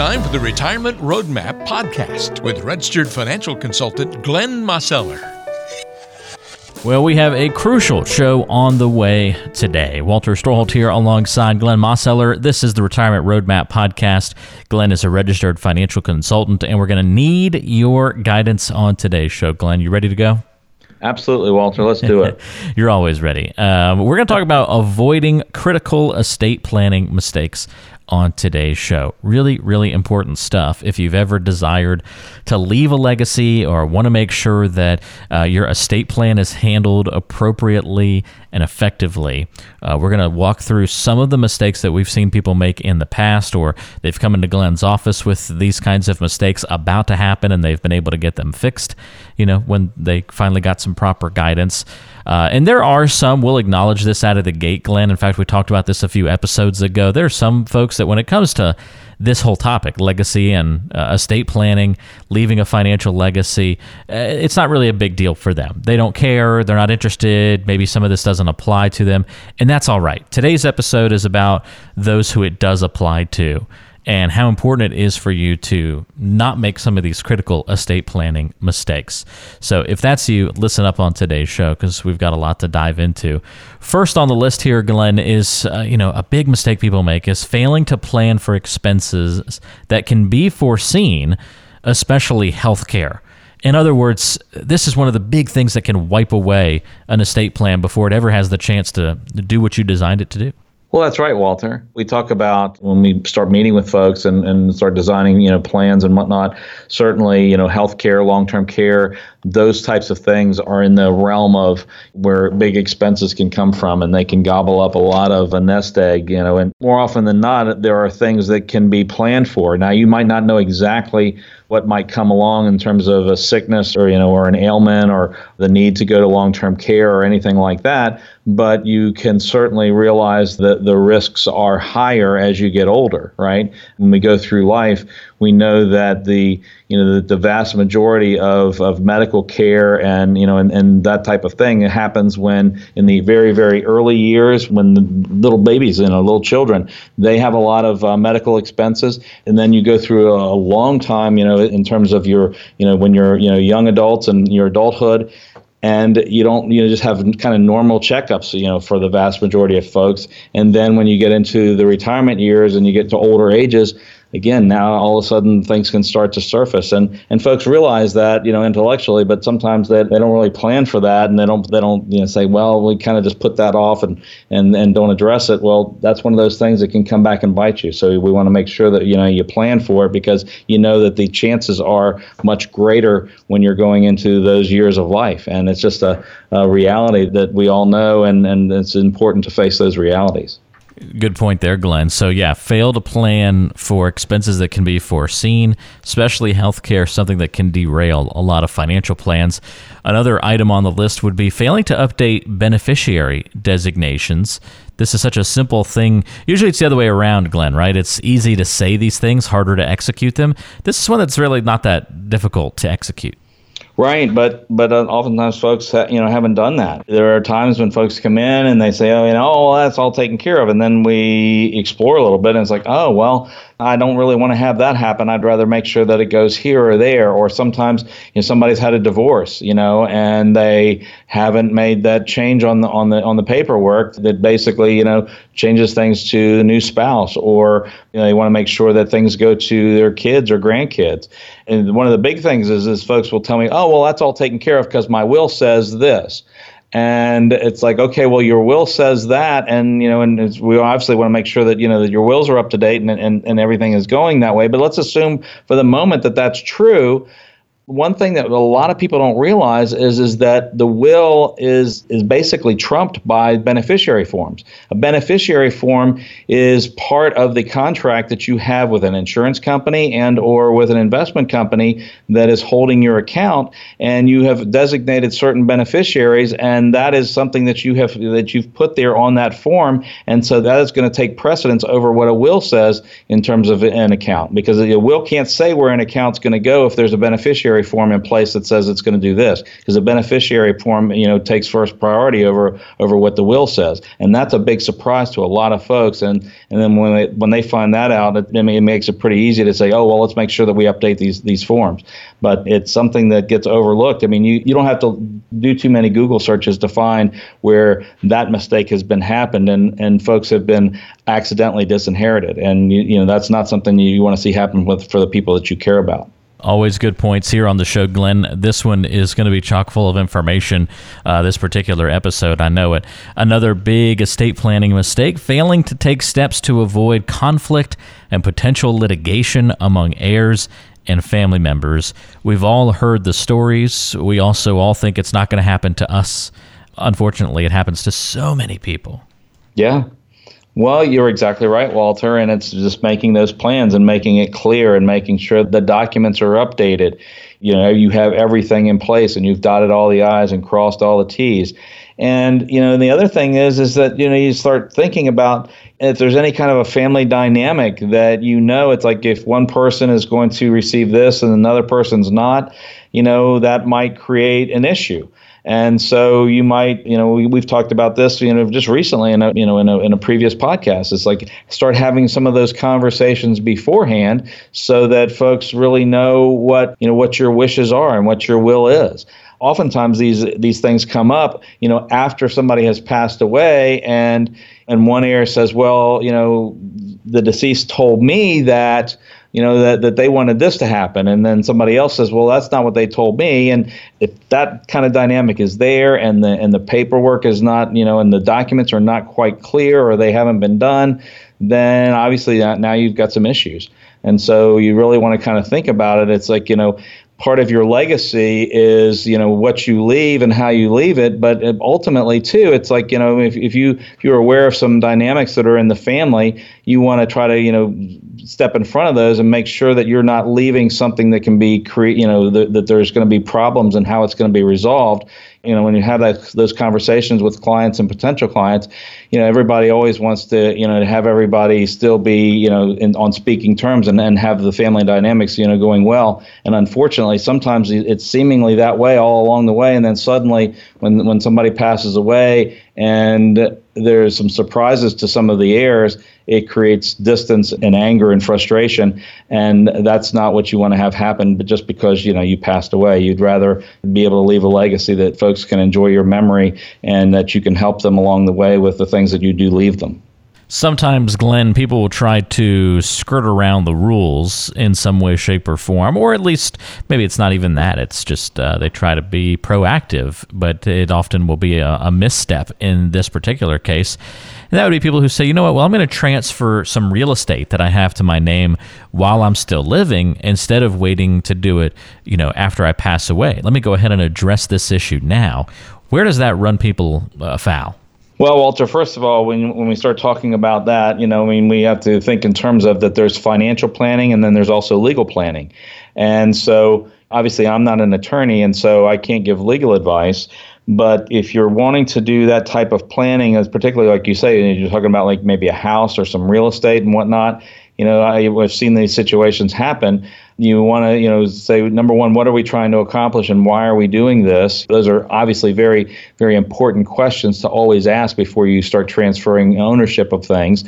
time for the Retirement Roadmap podcast with registered financial consultant Glenn Mosseller. Well, we have a crucial show on the way today. Walter Storholt here alongside Glenn Mosseller. This is the Retirement Roadmap podcast. Glenn is a registered financial consultant, and we're going to need your guidance on today's show. Glenn, you ready to go? Absolutely, Walter. Let's do it. You're always ready. Um, we're going to talk about avoiding critical estate planning mistakes on today's show. Really, really important stuff. If you've ever desired to leave a legacy or want to make sure that uh, your estate plan is handled appropriately and effectively, uh, we're going to walk through some of the mistakes that we've seen people make in the past, or they've come into Glenn's office with these kinds of mistakes about to happen and they've been able to get them fixed, you know, when they finally got some proper guidance. Uh, and there are some, we'll acknowledge this out of the gate, Glenn. In fact, we talked about this a few episodes ago. There are some folks that when it comes to this whole topic, legacy and uh, estate planning, leaving a financial legacy, uh, it's not really a big deal for them. They don't care. They're not interested. Maybe some of this doesn't apply to them. And that's all right. Today's episode is about those who it does apply to and how important it is for you to not make some of these critical estate planning mistakes. So, if that's you, listen up on today's show because we've got a lot to dive into. First on the list here, Glenn, is uh, you know a big mistake people make is failing to plan for expenses that can be foreseen, especially healthcare. In other words, this is one of the big things that can wipe away an estate plan before it ever has the chance to do what you designed it to do. Well, that's right, Walter. We talk about when we start meeting with folks and, and start designing, you know, plans and whatnot. Certainly, you know, healthcare, long-term care, those types of things are in the realm of where big expenses can come from, and they can gobble up a lot of a nest egg, you know. And more often than not, there are things that can be planned for. Now, you might not know exactly what might come along in terms of a sickness or you know or an ailment or the need to go to long-term care or anything like that but you can certainly realize that the risks are higher as you get older right? When we go through life we know that the you know the, the vast majority of, of medical care and you know and, and that type of thing happens when in the very very early years when the little babies you know little children they have a lot of uh, medical expenses. And then you go through a, a long time you know in terms of your you know when you're you know young adults and your adulthood. And you don't you know just have kind of normal checkups you know for the vast majority of folks. And then when you get into the retirement years and you get to older ages again, now all of a sudden things can start to surface, and and folks realize that you know intellectually, but sometimes they, they don't really plan for that, and they don't they don't you know say, well, we kind of just put that off and and and don't address it. Well, that's one of those things that can come back and bite you. So we want to make sure that you know you plan for it because you know that the chances are much greater when you're going into those years of life, and it's just a, a reality that we all know, and and it's important to face those realities. Good point there, Glenn. So, yeah, fail to plan for expenses that can be foreseen, especially healthcare, something that can derail a lot of financial plans. Another item on the list would be failing to update beneficiary designations. This is such a simple thing. Usually it's the other way around, Glenn, right? It's easy to say these things, harder to execute them. This is one that's really not that difficult to execute. Right, but but uh, oftentimes folks ha- you know haven't done that. There are times when folks come in and they say, oh, you know, oh, that's all taken care of, and then we explore a little bit, and it's like, oh, well, I don't really want to have that happen. I'd rather make sure that it goes here or there. Or sometimes you know somebody's had a divorce, you know, and they haven't made that change on the on the on the paperwork that basically you know changes things to the new spouse, or you know they want to make sure that things go to their kids or grandkids. And one of the big things is is folks will tell me, oh well, that's all taken care of because my will says this and it's like okay well your will says that. And you know and we obviously want to make sure that you know that your wills are up to date and, and, and everything is going that way. But let's assume for the moment that that's true one thing that a lot of people don't realize is is that the will is is basically trumped by beneficiary forms. A beneficiary form is part of the contract that you have with an insurance company and or with an investment company that is holding your account and you have designated certain beneficiaries and that is something that you have that you've put there on that form and so that is going to take precedence over what a will says in terms of an account because a will can't say where an account's going to go if there's a beneficiary beneficiary form in place that says it's going to do this. Because the beneficiary form you know takes first priority over over what the will says. And that's a big surprise to a lot of folks. And and then when they when they find that out it, I mean, it makes it pretty easy to say oh well let's make sure that we update these these forms. But it's something that gets overlooked. I mean you, you don't have to do too many Google searches to find where that mistake has been happened. And and folks have been accidentally disinherited. And you, you know that's not something you, you want to see happen with for the people that you care about Always good points here on the show, Glenn. This one is going to be chock full of information. Uh, this particular episode, I know it. Another big estate planning mistake failing to take steps to avoid conflict and potential litigation among heirs and family members. We've all heard the stories. We also all think it's not going to happen to us. Unfortunately, it happens to so many people. Yeah, well, you're exactly right, Walter. And it's just making those plans and making it clear and making sure the documents are updated. You know, you have everything in place and you've dotted all the I's and crossed all the T's. And, you know, the other thing is, is that, you know, you start thinking about if there's any kind of a family dynamic that you know, it's like if one person is going to receive this and another person's not, you know, that might create an issue. And so you might, you know, we, have talked about this, you know, just recently in a, you know, in a, in a previous podcast. It's like start having some of those conversations beforehand so that folks really know what, you know, what your wishes are and what your will is oftentimes these these things come up you know after somebody has passed away and and one heir says well you know the deceased told me that you know that, that they wanted this to happen. And then somebody else says well that's not what they told me. And if that kind of dynamic is there and the and the paperwork is not you know and the documents are not quite clear or they haven't been done then obviously uh, now you've got some issues. And so you really want to kind of think about it. It's like you know part of your legacy is you know what you leave and how you leave it. But uh, ultimately too it's like you know if, if you if you're aware of some dynamics that are in the family you want to try to you know step in front of those and make sure that you're not leaving something that can be create you know that, that there's going to be problems and how it's going to be resolved. You know when you have that those conversations with clients and potential clients you know everybody always wants to you know have everybody still be you know in, on speaking terms and, and have the family dynamics you know going well and unfortunately sometimes it's seemingly that way all along the way and then suddenly when when somebody passes away and there's some surprises to some of the heirs, it creates distance and anger and frustration. And that's not what you want to have happen, but just because, you know, you passed away. You'd rather be able to leave a legacy that folks can enjoy your memory and that you can help them along the way with the things that you do leave them sometimes, Glenn, people will try to skirt around the rules in some way, shape, or form, or at least maybe it's not even that. It's just uh, they try to be proactive, but it often will be a, a misstep in this particular case. And that would be people who say, you know what, well, I'm going to transfer some real estate that I have to my name while I'm still living instead of waiting to do it, you know, after I pass away. Let me go ahead and address this issue now. Where does that run people uh, foul? Well, Walter, first of all, when, when we start talking about that, you know, I mean, we have to think in terms of that there's financial planning and then there's also legal planning. And so obviously I'm not an attorney and so I can't give legal advice. But if you're wanting to do that type of planning, as particularly like you say, you're talking about like maybe a house or some real estate and whatnot, you know, I, have seen these situations happen you want to you know say number one what are we trying to accomplish and why are we doing this? Those are obviously very very important questions to always ask before you start transferring ownership of things.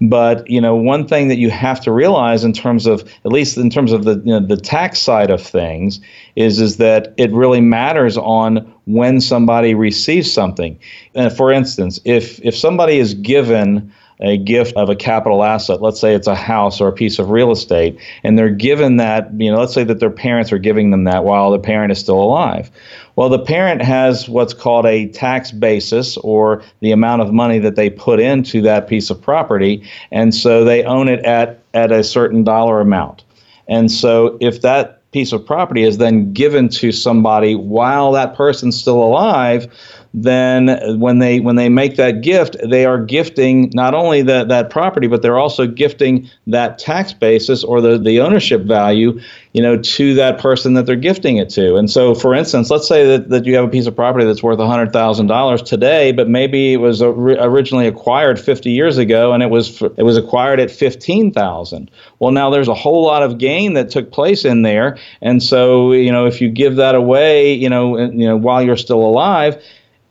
But you know one thing that you have to realize in terms of at least in terms of the you know, the tax side of things is is that it really matters on when somebody receives something. For instance if if somebody is given a gift of a capital asset, let's say it's a house or a piece of real estate, and they're given that, you know, let's say that their parents are giving them that while the parent is still alive. Well, the parent has what's called a tax basis or the amount of money that they put into that piece of property, and so they own it at, at a certain dollar amount. And so if that piece of property is then given to somebody while that person's still alive, then when they when they make that gift, they are gifting not only that that property, but they're also gifting that tax basis or the, the ownership value, you know, to that person that they're gifting it to. And so, for instance, let's say that, that you have a piece of property that's worth $100,000 today, but maybe it was originally acquired 50 years ago and it was it was acquired at 15,000. Well, now there's a whole lot of gain that took place in there, and so you know if you give that away, you know, you know while you're still alive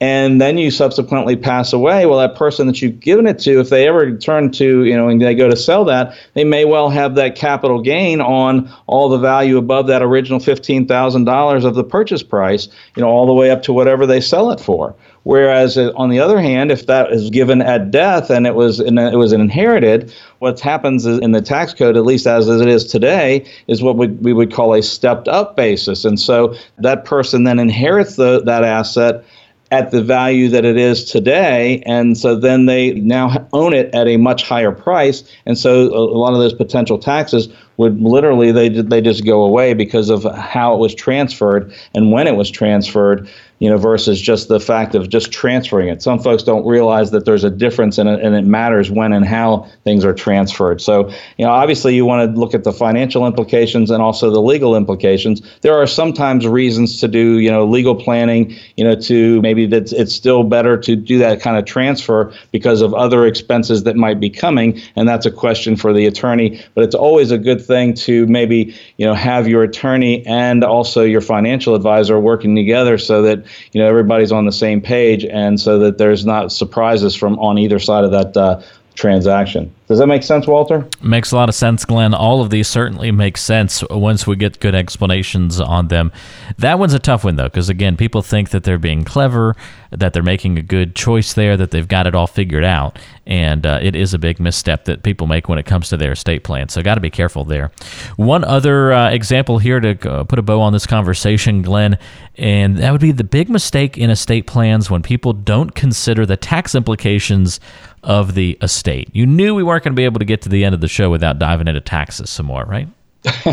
and then you subsequently pass away. Well that person that you've given it to if they ever turn to you know and they go to sell that they may well have that capital gain on all the value above that original $15000 of the purchase price you know all the way up to whatever they sell it for. Whereas uh, on the other hand if that is given at death and it was it was inherited what happens in the tax code at least as, as it is today is what we, we would call a stepped up basis. And so that person then inherits the, that asset at the value that it is today. And so then they now own it at a much higher price. And so a, lot of those potential taxes would literally they they just go away because of how it was transferred and when it was transferred you know, versus just the fact of just transferring it. Some folks don't realize that there's a difference it, and it matters when and how things are transferred. So, you know, obviously you want to look at the financial implications and also the legal implications. There are sometimes reasons to do, you know, legal planning, you know, to maybe that it's still better to do that kind of transfer because of other expenses that might be coming, and that's a question for the attorney. But it's always a good thing to maybe, you know, have your attorney and also your financial advisor working together so that you know everybody's on the same page, and so that there's not surprises from on either side of that uh, transaction. Does that make sense, Walter? Makes a lot of sense, Glenn. All of these certainly make sense once we get good explanations on them. That one's a tough one, though, because again, people think that they're being clever, that they're making a good choice there, that they've got it all figured out. And uh, it is a big misstep that people make when it comes to their estate plan. So, got to be careful there. One other uh, example here to uh, put a bow on this conversation, Glenn, and that would be the big mistake in estate plans when people don't consider the tax implications of the estate. You knew we weren't going to be able to get to the end of the show without diving into taxes some more, right?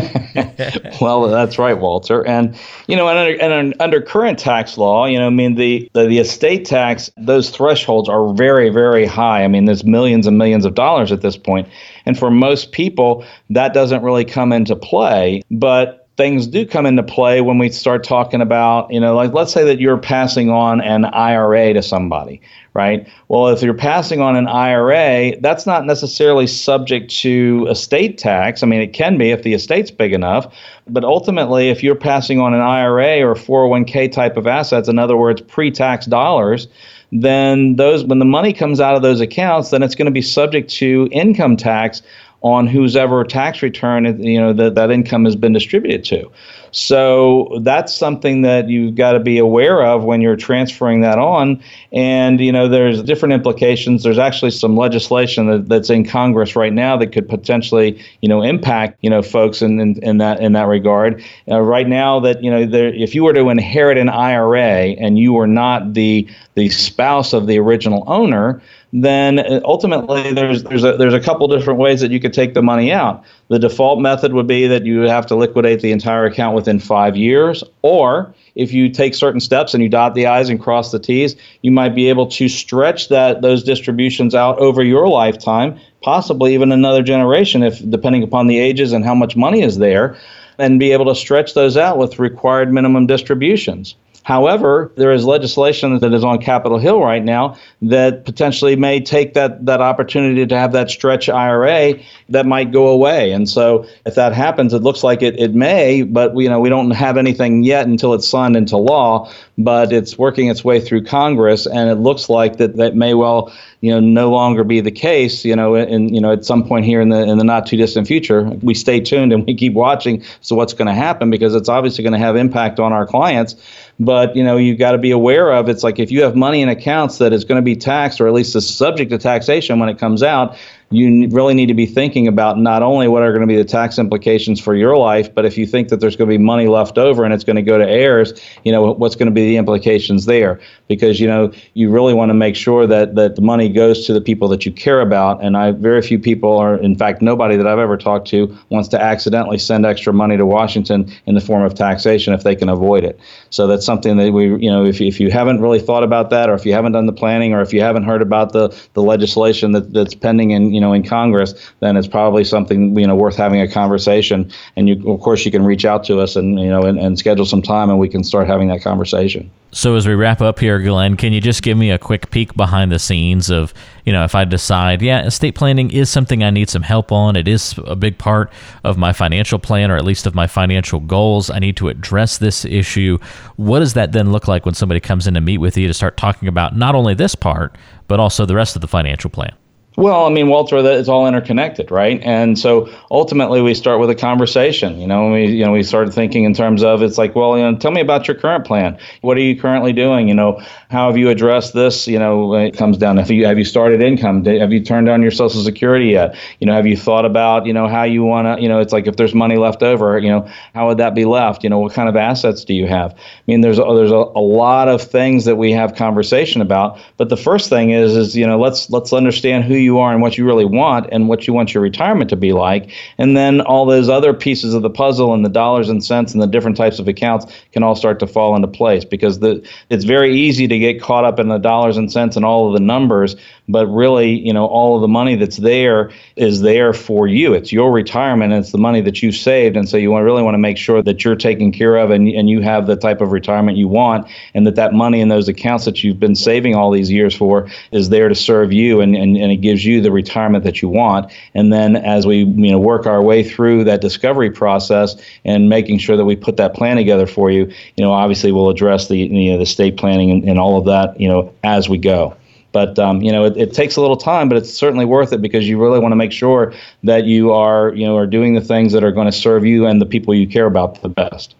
well, that's right, Walter. And you know, and under, and under current tax law, you know, I mean, the, the the estate tax, those thresholds are very, very high. I mean, there's millions and millions of dollars at this point, and for most people, that doesn't really come into play. But things do come into play when we start talking about, you know, like let's say that you're passing on an IRA to somebody, right? Well, if you're passing on an IRA, that's not necessarily subject to estate tax. I mean, it can be if the estate's big enough, but ultimately, if you're passing on an IRA or 401k type of assets, in other words, pre tax dollars, then those when the money comes out of those accounts, then it's going to be subject to income tax on whose ever tax return you know that that income has been distributed to. So that's something that you've got to be aware of when you're transferring that on. And you know, there's different implications. There's actually some legislation that, that's in Congress right now that could potentially you know impact you know folks in in, in that in that regard. Uh, right now, that you know, there, if you were to inherit an IRA and you were not the the spouse of the original owner then uh, ultimately there's there's a there's a couple different ways that you could take the money out. The default method would be that you have to liquidate the entire account within five years, or if you take certain steps and you dot the i's and cross the t's, you might be able to stretch that those distributions out over your lifetime, possibly even another generation, if depending upon the ages and how much money is there, and be able to stretch those out with required minimum distributions. However, there is legislation that is on Capitol Hill right now that potentially may take that, that opportunity to have that stretch IRA that might go away. And so if that happens, it looks like it, it may, but we, you know, we don't have anything yet until it's signed into law, but it's working its way through Congress. And it looks like that, that may well, you know, no longer be the case, you know, and you know, at some point here in the, in the not too distant future, we stay tuned and we keep watching. So what's going to happen because it's obviously going to have impact on our clients but you know you've got to be aware of it's like if you have money in accounts that is going to be taxed or at least is subject to taxation when it comes out you really need to be thinking about not only what are going to be the tax implications for your life, but if you think that there's going to be money left over and it's going to go to heirs, you know, what's going to be the implications there? Because, you know, you really want to make sure that, that the money goes to the people that you care about. And I very few people are, in fact, nobody that I've ever talked to wants to accidentally send extra money to Washington in the form of taxation if they can avoid it. So that's something that we, you know, if, if you haven't really thought about that, or if you haven't done the planning, or if you haven't heard about the, the legislation that, that's pending in, you know, in Congress, then it's probably something, you know, worth having a conversation. And you, of course, you can reach out to us and, you know, and, and schedule some time and we can start having that conversation. So as we wrap up here, Glenn, can you just give me a quick peek behind the scenes of, you know, if I decide, yeah, estate planning is something I need some help on. It is a big part of my financial plan or at least of my financial goals. I need to address this issue. What does that then look like when somebody comes in to meet with you to start talking about not only this part, but also the rest of the financial plan? Well, I mean, Walter, it's all interconnected, right? And so ultimately, we start with a conversation. You know, we you know we started thinking in terms of it's like, well, you know, tell me about your current plan. What are you currently doing? You know, how have you addressed this? You know, it comes down. If you have you started income? Have you turned on your Social Security yet? You know, have you thought about you know how you want to? You know, it's like if there's money left over, you know, how would that be left? You know, what kind of assets do you have? I mean, there's a, there's a, a lot of things that we have conversation about. But the first thing is is you know let's let's understand who you are and what you really want and what you want your retirement to be like. And then all those other pieces of the puzzle and the dollars and cents and the different types of accounts can all start to fall into place because the, it's very easy to get caught up in the dollars and cents and all of the numbers but really, you know, all of the money that's there is there for you. It's your retirement. It's the money that you've saved, and so you want, really want to make sure that you're taken care of and and you have the type of retirement you want, and that that money in those accounts that you've been saving all these years for is there to serve you, and and, and it gives you the retirement that you want. And then as we you know work our way through that discovery process and making sure that we put that plan together for you, you know, obviously we'll address the you know the state planning and, and all of that, you know, as we go. But um, you know, it, it, takes a little time, but it's certainly worth it because you really want to make sure that you are, you know, are doing the things that are going to serve you and the people you care about the best.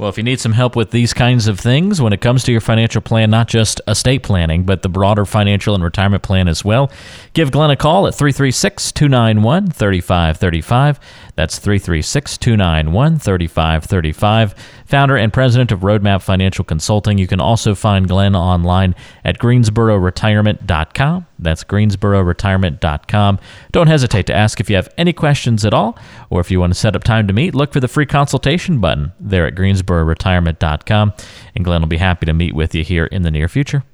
Well, if you need some help with these kinds of things when it comes to your financial plan, not just estate planning, but the broader financial and retirement plan as well, give Glenn a call at 336 291 3535. That's 336 291 3535. Founder and president of Roadmap Financial Consulting. You can also find Glenn online at greensbororetirement.com. That's greensbororetirement.com. Don't hesitate to ask if you have any questions at all, or if you want to set up time to meet, look for the free consultation button there at greensbororetirement.com, and Glenn will be happy to meet with you here in the near future.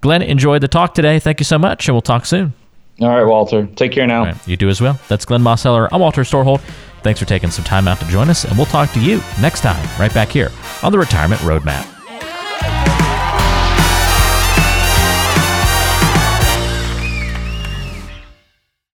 Glenn, enjoyed the talk today. Thank you so much, and we'll talk soon. All right, Walter. Take care now. Right, you do as well. That's Glenn Mosseller. I'm Walter Storholt. Thanks for taking some time out to join us, and we'll talk to you next time, right back here on the Retirement Roadmap.